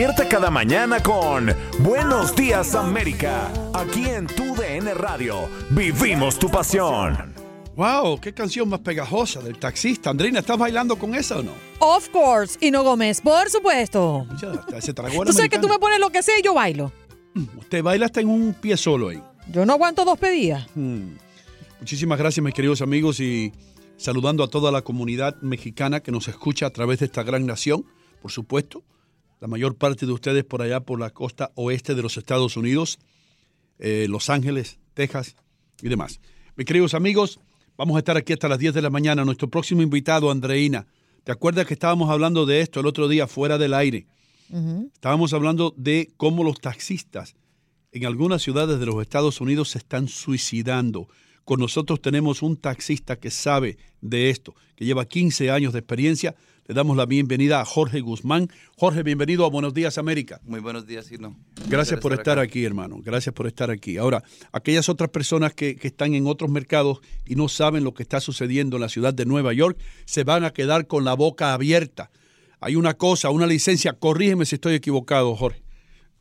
Despierta cada mañana con Buenos Días América. Aquí en tu DN Radio. Vivimos tu pasión. Wow, qué canción más pegajosa del taxista. Andrina, ¿estás bailando con esa o no? Of course, Hino Gómez, por supuesto. Ya, se tragó Tú sabes que tú me pones lo que sea y yo bailo. Usted baila hasta en un pie solo ahí. Yo no aguanto dos pedidas. Mm. Muchísimas gracias, mis queridos amigos, y saludando a toda la comunidad mexicana que nos escucha a través de esta gran nación, por supuesto. La mayor parte de ustedes por allá, por la costa oeste de los Estados Unidos, eh, Los Ángeles, Texas y demás. Mis queridos amigos, vamos a estar aquí hasta las 10 de la mañana. Nuestro próximo invitado, Andreina. ¿Te acuerdas que estábamos hablando de esto el otro día fuera del aire? Estábamos hablando de cómo los taxistas en algunas ciudades de los Estados Unidos se están suicidando. Con nosotros tenemos un taxista que sabe de esto, que lleva 15 años de experiencia. Le damos la bienvenida a Jorge Guzmán. Jorge, bienvenido a Buenos Días América. Muy buenos días, Hino. Gracias por estar aquí, hermano. Gracias por estar aquí. Ahora, aquellas otras personas que, que están en otros mercados y no saben lo que está sucediendo en la ciudad de Nueva York, se van a quedar con la boca abierta. Hay una cosa, una licencia, corrígeme si estoy equivocado, Jorge.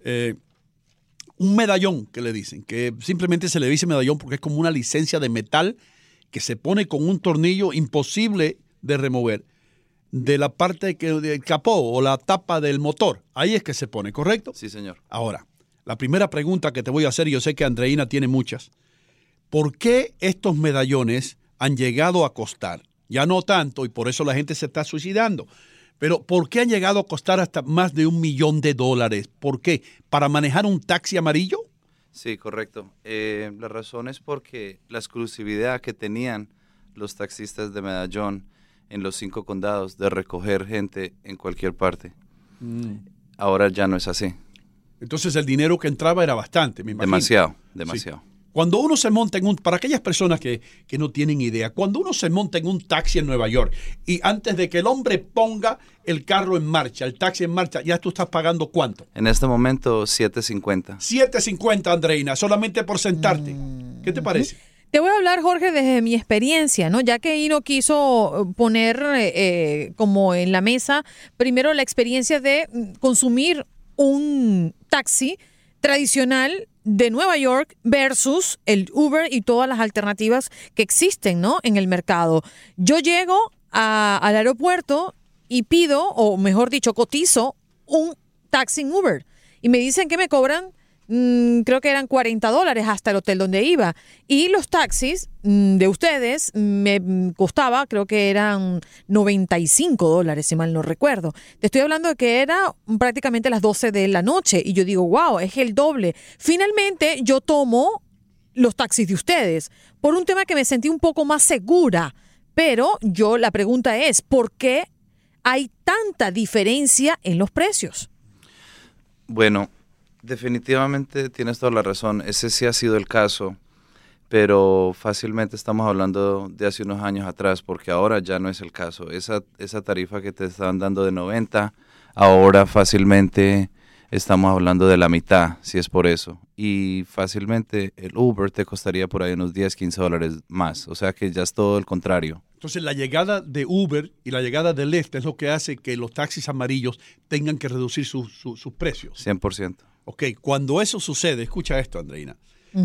Eh, un medallón que le dicen, que simplemente se le dice medallón porque es como una licencia de metal que se pone con un tornillo imposible de remover de la parte que, del capó o la tapa del motor. Ahí es que se pone, ¿correcto? Sí, señor. Ahora, la primera pregunta que te voy a hacer, y yo sé que Andreina tiene muchas, ¿por qué estos medallones han llegado a costar? Ya no tanto, y por eso la gente se está suicidando. Pero ¿por qué han llegado a costar hasta más de un millón de dólares? ¿Por qué? ¿Para manejar un taxi amarillo? Sí, correcto. Eh, la razón es porque la exclusividad que tenían los taxistas de Medallón en los cinco condados de recoger gente en cualquier parte. Ahora ya no es así. Entonces el dinero que entraba era bastante, me imagino. Demasiado, demasiado. Cuando uno se monta en un, para aquellas personas que, que no tienen idea, cuando uno se monta en un taxi en Nueva York y antes de que el hombre ponga el carro en marcha, el taxi en marcha, ya tú estás pagando cuánto? En este momento, 7.50. 7.50, Andreina, solamente por sentarte. ¿Qué te parece? Te voy a hablar, Jorge, desde mi experiencia, ¿no? Ya que Hino quiso eh, poner eh, como en la mesa primero la experiencia de mm, consumir un taxi tradicional de Nueva York versus el Uber y todas las alternativas que existen, ¿no? En el mercado. Yo llego al aeropuerto y pido, o mejor dicho, cotizo un taxi en Uber. Y me dicen que me cobran, mm, creo que eran 40 dólares hasta el hotel donde iba. Y los taxis mm, de ustedes me mm, costaba, creo que eran 95 dólares, si mal no recuerdo. Te estoy hablando de que era prácticamente las 12 de la noche. Y yo digo, wow, es el doble. Finalmente yo tomo los taxis de ustedes por un tema que me sentí un poco más segura. Pero yo la pregunta es, ¿por qué hay tanta diferencia en los precios? Bueno, definitivamente tienes toda la razón. Ese sí ha sido el caso, pero fácilmente estamos hablando de hace unos años atrás, porque ahora ya no es el caso. Esa, esa tarifa que te estaban dando de 90, ahora fácilmente estamos hablando de la mitad, si es por eso. Y fácilmente el Uber te costaría por ahí unos 10, 15 dólares más. O sea que ya es todo el contrario. Entonces la llegada de Uber y la llegada de Lyft es lo que hace que los taxis amarillos tengan que reducir sus- su- sus precios. 100%. Ok, cuando eso sucede, escucha esto, Andreina.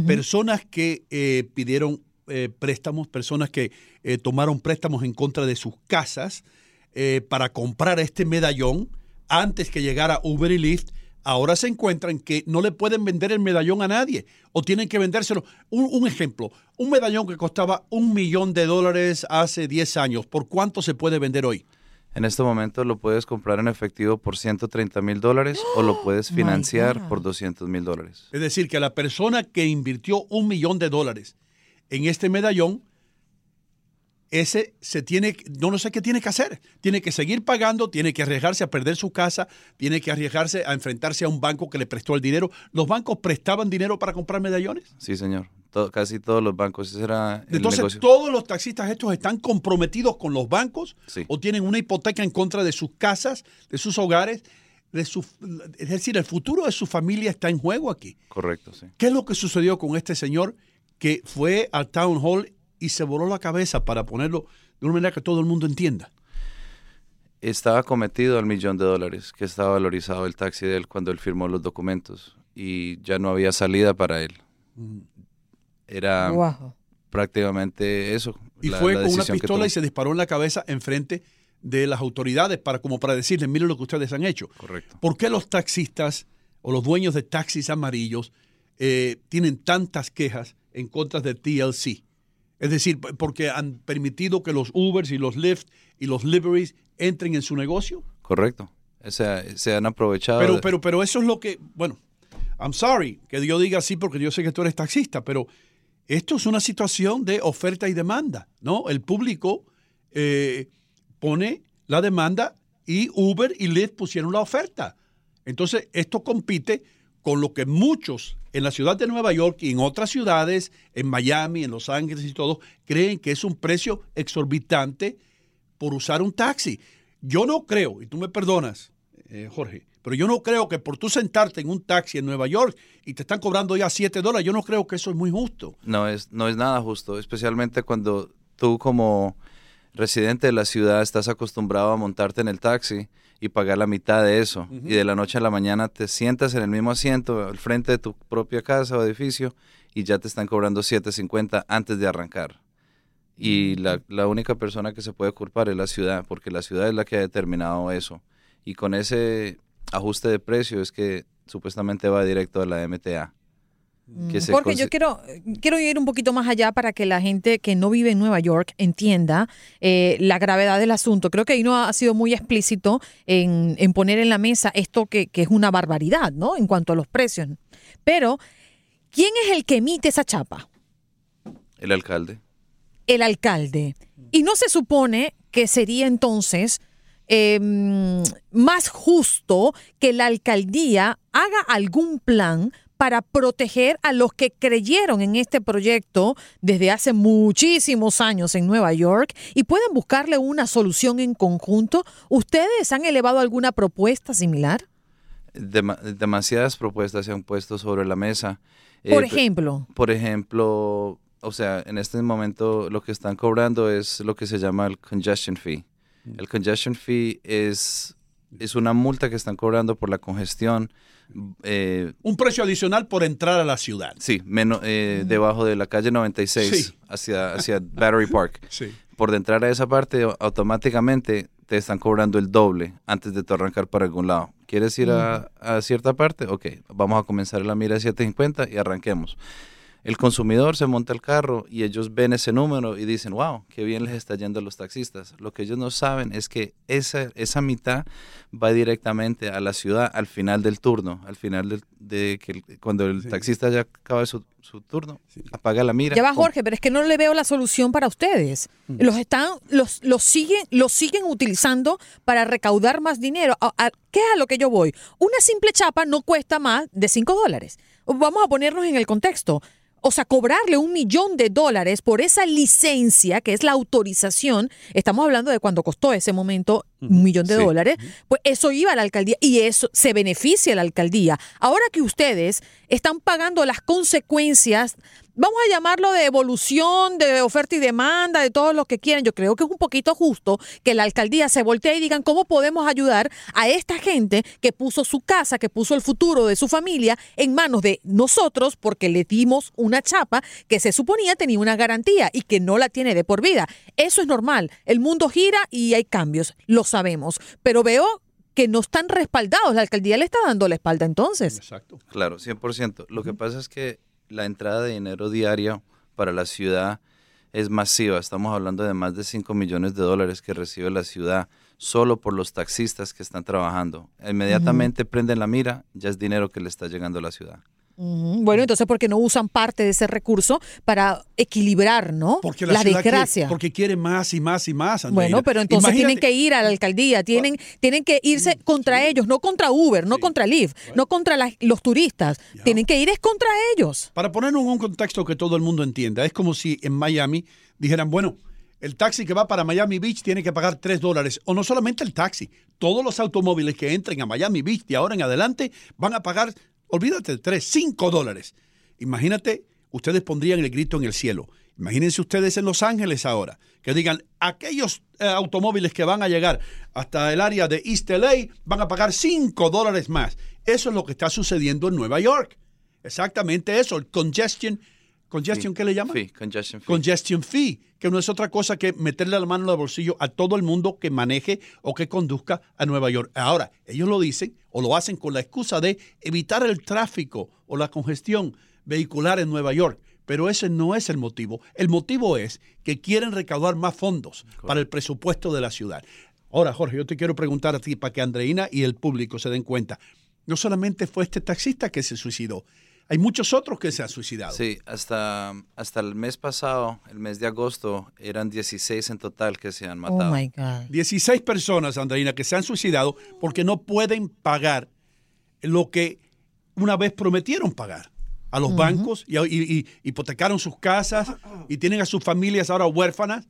Personas que eh, pidieron eh, préstamos, personas que eh, tomaron préstamos en contra de sus casas eh, para comprar este medallón antes que llegara Uber y Lyft, ahora se encuentran que no le pueden vender el medallón a nadie o tienen que vendérselo. Un, un ejemplo, un medallón que costaba un millón de dólares hace 10 años, ¿por cuánto se puede vender hoy? En este momento lo puedes comprar en efectivo por 130 mil dólares o lo puedes financiar por 200 mil dólares. Es decir, que la persona que invirtió un millón de dólares en este medallón, ese se tiene, no, no sé qué tiene que hacer. Tiene que seguir pagando, tiene que arriesgarse a perder su casa, tiene que arriesgarse a enfrentarse a un banco que le prestó el dinero. ¿Los bancos prestaban dinero para comprar medallones? Sí, señor. Casi todos los bancos. Ese era el Entonces, negocio. ¿todos los taxistas estos están comprometidos con los bancos Sí. o tienen una hipoteca en contra de sus casas, de sus hogares? De su, es decir, el futuro de su familia está en juego aquí. Correcto, sí. ¿Qué es lo que sucedió con este señor que fue al town hall y se voló la cabeza para ponerlo de una manera que todo el mundo entienda? Estaba cometido al millón de dólares que estaba valorizado el taxi de él cuando él firmó los documentos y ya no había salida para él. Era Wow. prácticamente eso. Y la- fue la con una pistola y se disparó en la cabeza enfrente de las autoridades para como para decirles, miren lo que ustedes han hecho. Correcto. ¿Por qué los taxistas o los dueños de taxis amarillos eh, tienen tantas quejas en contra de TLC? Es decir, porque han permitido que los Ubers y los Lyft y los Liveries entren en su negocio. Correcto. O sea, se han aprovechado. Pero, de- pero, pero eso es lo que, bueno, I'm sorry que yo diga así porque yo sé que tú eres taxista, pero esto es una situación de oferta y demanda, ¿no? El público eh, pone la demanda y Uber y Lyft pusieron la oferta. Entonces, esto compite con lo que muchos en la ciudad de Nueva York y en otras ciudades, en Miami, en Los Ángeles y todo, creen que es un precio exorbitante por usar un taxi. Yo no creo, y tú me perdonas, eh, Jorge, pero yo no creo que por tú sentarte en un taxi en Nueva York y te están cobrando ya 7 dólares, yo no creo que eso es muy justo. No es, no es nada justo, especialmente cuando tú como residente de la ciudad estás acostumbrado a montarte en el taxi y pagar la mitad de eso. Y de la noche a la mañana te sientas en el mismo asiento al frente de tu propia casa o edificio y ya te están cobrando 7.50 antes de arrancar. Y la, la única persona que se puede culpar es la ciudad, porque la ciudad es la que ha determinado eso. Y con ese ajuste de precio es que supuestamente va directo a la MTA. que se Porque yo quiero, quiero ir un poquito más allá para que la gente que no vive en Nueva York entienda eh, la gravedad del asunto. Creo que Ino ha sido muy explícito en, en poner en la mesa esto que, que es una barbaridad, ¿no? En cuanto a los precios. Pero, ¿quién es el que emite esa chapa? El alcalde. el alcalde. Y no se supone que sería entonces eh, más justo que la alcaldía haga algún plan para proteger a los que creyeron en este proyecto desde hace muchísimos años en Nueva York y puedan buscarle una solución en conjunto. ¿Ustedes han elevado alguna propuesta similar? Dema- demasiadas propuestas se han puesto sobre la mesa. Por Eh, ejemplo, Por ejemplo, o sea, en este momento lo que están cobrando es lo que se llama el congestion fee. El congestion fee es, es una multa que están cobrando por la congestión. eh, Un precio adicional por entrar a la ciudad. sí, meno- eh, debajo de la calle 96 Sí. hacia, hacia Battery Park. Sí. Por entrar a esa parte, automáticamente te están cobrando el doble antes de tu arrancar para algún lado. ¿Quieres ir a, a cierta parte? Ok, vamos a comenzar la mira a 750 y arranquemos. El consumidor se monta el carro y ellos ven ese número y dicen, wow, qué bien les está yendo a los taxistas. Lo que ellos no saben es que esa, esa mitad va directamente a la ciudad al final del turno, al final del- de que el- cuando el taxista ya acaba su, su turno, apaga la mira. Ya va Jorge, pero es que no le veo la solución para ustedes. Los están, los, los siguen, los siguen utilizando para recaudar más dinero. ¿A, a- qué es a lo que yo voy? Una simple chapa no cuesta más de 5 dólares. Vamos a ponernos en el contexto. O sea, cobrarle un millón de dólares por esa licencia, que es la autorización, estamos hablando de cuando costó ese momento un millón de Sí. dólares, pues eso iba a la alcaldía y eso se beneficia a la alcaldía. Ahora que ustedes están pagando las consecuencias, vamos a llamarlo de evolución, de oferta y demanda, de todo lo que quieran, yo creo que es un poquito justo que la alcaldía se voltee y digan cómo podemos ayudar a esta gente que puso su casa, que puso el futuro de su familia en manos de nosotros porque le dimos una chapa que se suponía tenía una garantía y que no la tiene de por vida. Eso es normal. El mundo gira y hay cambios, lo sabemos. Pero veo que no están respaldados. La alcaldía le está dando la espalda entonces. Exacto. Claro, 100%. Lo que pasa es que la entrada de dinero diario para la ciudad es masiva. Estamos hablando de más de 5 millones de dólares que recibe la ciudad solo por los taxistas que están trabajando. Inmediatamente prenden la mira, ya es dinero que le está llegando a la ciudad. Bueno, entonces, ¿por qué no usan parte de ese recurso para equilibrar, ¿no? Porque la, la ciudad quiere- desgracia. porque quiere más y más y más. Andreina. Bueno, pero entonces Imagínate- tienen que ir a la alcaldía, tienen, tienen que irse contra ellos, no contra Uber, no contra Lyft, no contra los turistas. Tienen que ir es contra ellos. Para ponerlo en un contexto que todo el mundo entienda, es como si en Miami dijeran, bueno, el taxi que va para Miami Beach tiene que pagar 3 dólares. O no solamente el taxi, todos los automóviles que entren a Miami Beach de ahora en adelante van a pagar, olvídate, 3, 5 dólares. Imagínate, ustedes pondrían el grito en el cielo. Imagínense ustedes en Los Ángeles ahora, que digan, aquellos eh, automóviles que van a llegar hasta el área de East LA van a pagar 5 dólares más. Eso es lo que está sucediendo en Nueva York. Exactamente eso, el congestion ¿Congestion qué le llaman? Fee, congestion fee. Congestion fee, que no es otra cosa que meterle la mano en el bolsillo a todo el mundo que maneje o que conduzca a Nueva York. Ahora, ellos lo dicen o lo hacen con la excusa de evitar el tráfico o la congestión vehicular en Nueva York. Pero ese no es el motivo. El motivo es que quieren recaudar más fondos para el presupuesto de la ciudad. Ahora, Jorge, yo te quiero preguntar a ti para que Andreina y el público se den cuenta. No solamente fue este taxista que se suicidó, hay muchos otros que se han suicidado. Sí, hasta, hasta el mes pasado, el mes de agosto, eran 16 en total que se han matado. Oh my God. 16 personas, Andreina, que se han suicidado porque no pueden pagar lo que una vez prometieron pagar a los bancos y, y- y hipotecaron sus casas y tienen a sus familias ahora huérfanas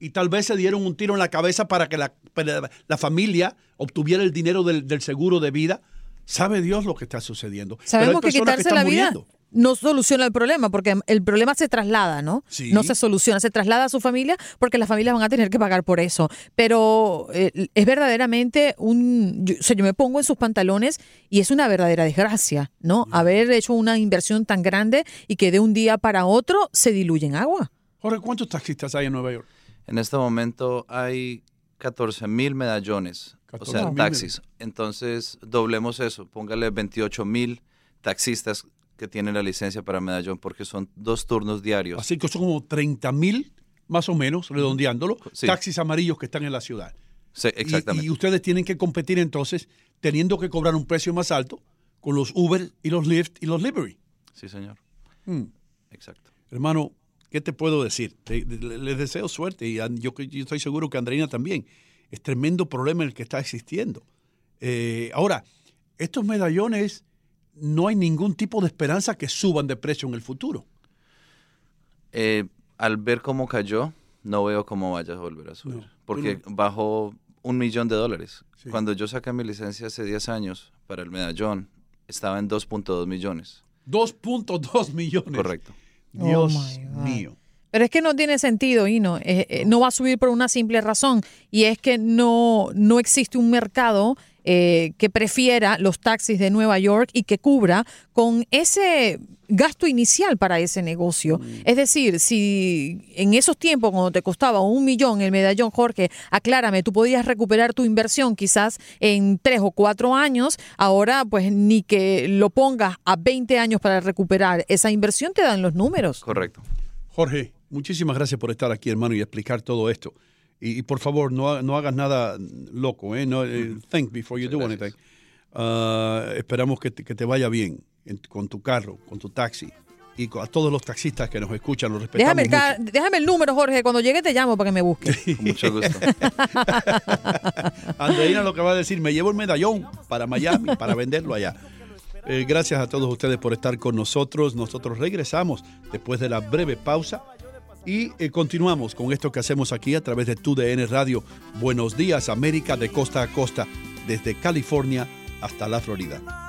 y tal vez se dieron un tiro en la cabeza para que la, para la familia obtuviera el dinero del, del seguro de vida. Sabe Dios lo que está sucediendo. Pero hay Sabemos que quitarse la vida muriendo. no soluciona el problema, porque el problema se traslada, ¿no? Sí. No se soluciona, se traslada a su familia porque las familias van a tener que pagar por eso. Pero eh, es verdaderamente un... Yo, o sea, yo me pongo en sus pantalones y es una verdadera desgracia, ¿no? Haber hecho una inversión tan grande y que de un día para otro se diluye en agua. Jorge, ¿cuántos taxistas hay en Nueva York? En este momento hay 14 mil medallones, o 14,000 sea, taxis. Entonces, doblemos eso, póngale 28 mil taxistas que tienen la licencia para medallón porque son dos turnos diarios. Así que son como 30 mil, más o menos, redondeándolo, Sí. taxis amarillos que están en la ciudad. Sí, exactamente. Y, ustedes tienen que competir entonces, teniendo que cobrar un precio más alto con los Uber y los Lyft y los Liberty. Sí, señor. Hmm. Exacto. Hermano, ¿qué te puedo decir? Te- les deseo suerte y yo, yo estoy seguro que Andreina también. Es tremendo problema el que está existiendo. Eh, ahora, estos medallones no hay ningún tipo de esperanza que suban de precio en el futuro. Eh, al ver cómo cayó, no veo cómo vaya a volver a subir. No, porque bajó un millón de dólares. Sí. Cuando yo saqué mi licencia hace 10 años para el medallón, estaba en 2.2 millones. 2.2 millones. Correcto. Dios Oh, mío. Pero es que no tiene sentido, y no, no va a subir por una simple razón, y es que no, no existe un mercado eh, que prefiera los taxis de Nueva York y que cubra con ese gasto inicial para ese negocio. Es decir, si en esos tiempos cuando te costaba un millón el medallón, Jorge, aclárame, tú podías recuperar tu inversión quizás en tres o cuatro años, ahora pues ni que lo pongas a 20 años para recuperar esa inversión te dan los números. Correcto. Jorge, muchísimas gracias por estar aquí, hermano, y explicar todo esto. Y, y por favor, no, no hagas nada loco, ¿eh? No, eh, think before you do gracias. anything. Ah, esperamos que te, que te vaya bien en- con tu carro, con tu taxi. Y a todos los taxistas que nos escuchan, los respetamos Déjame el, mucho. déjame el número, Jorge. Cuando llegue te llamo para que me busque. Con mucho gusto. Andreina lo que va a decir, me llevo el medallón para Miami, para venderlo allá. Eh, gracias a todos ustedes por estar con nosotros. Nosotros regresamos después de la breve pausa y eh, continuamos con esto que hacemos aquí a través de TUDN Radio. Buenos días, América, de costa a costa, desde California hasta la Florida.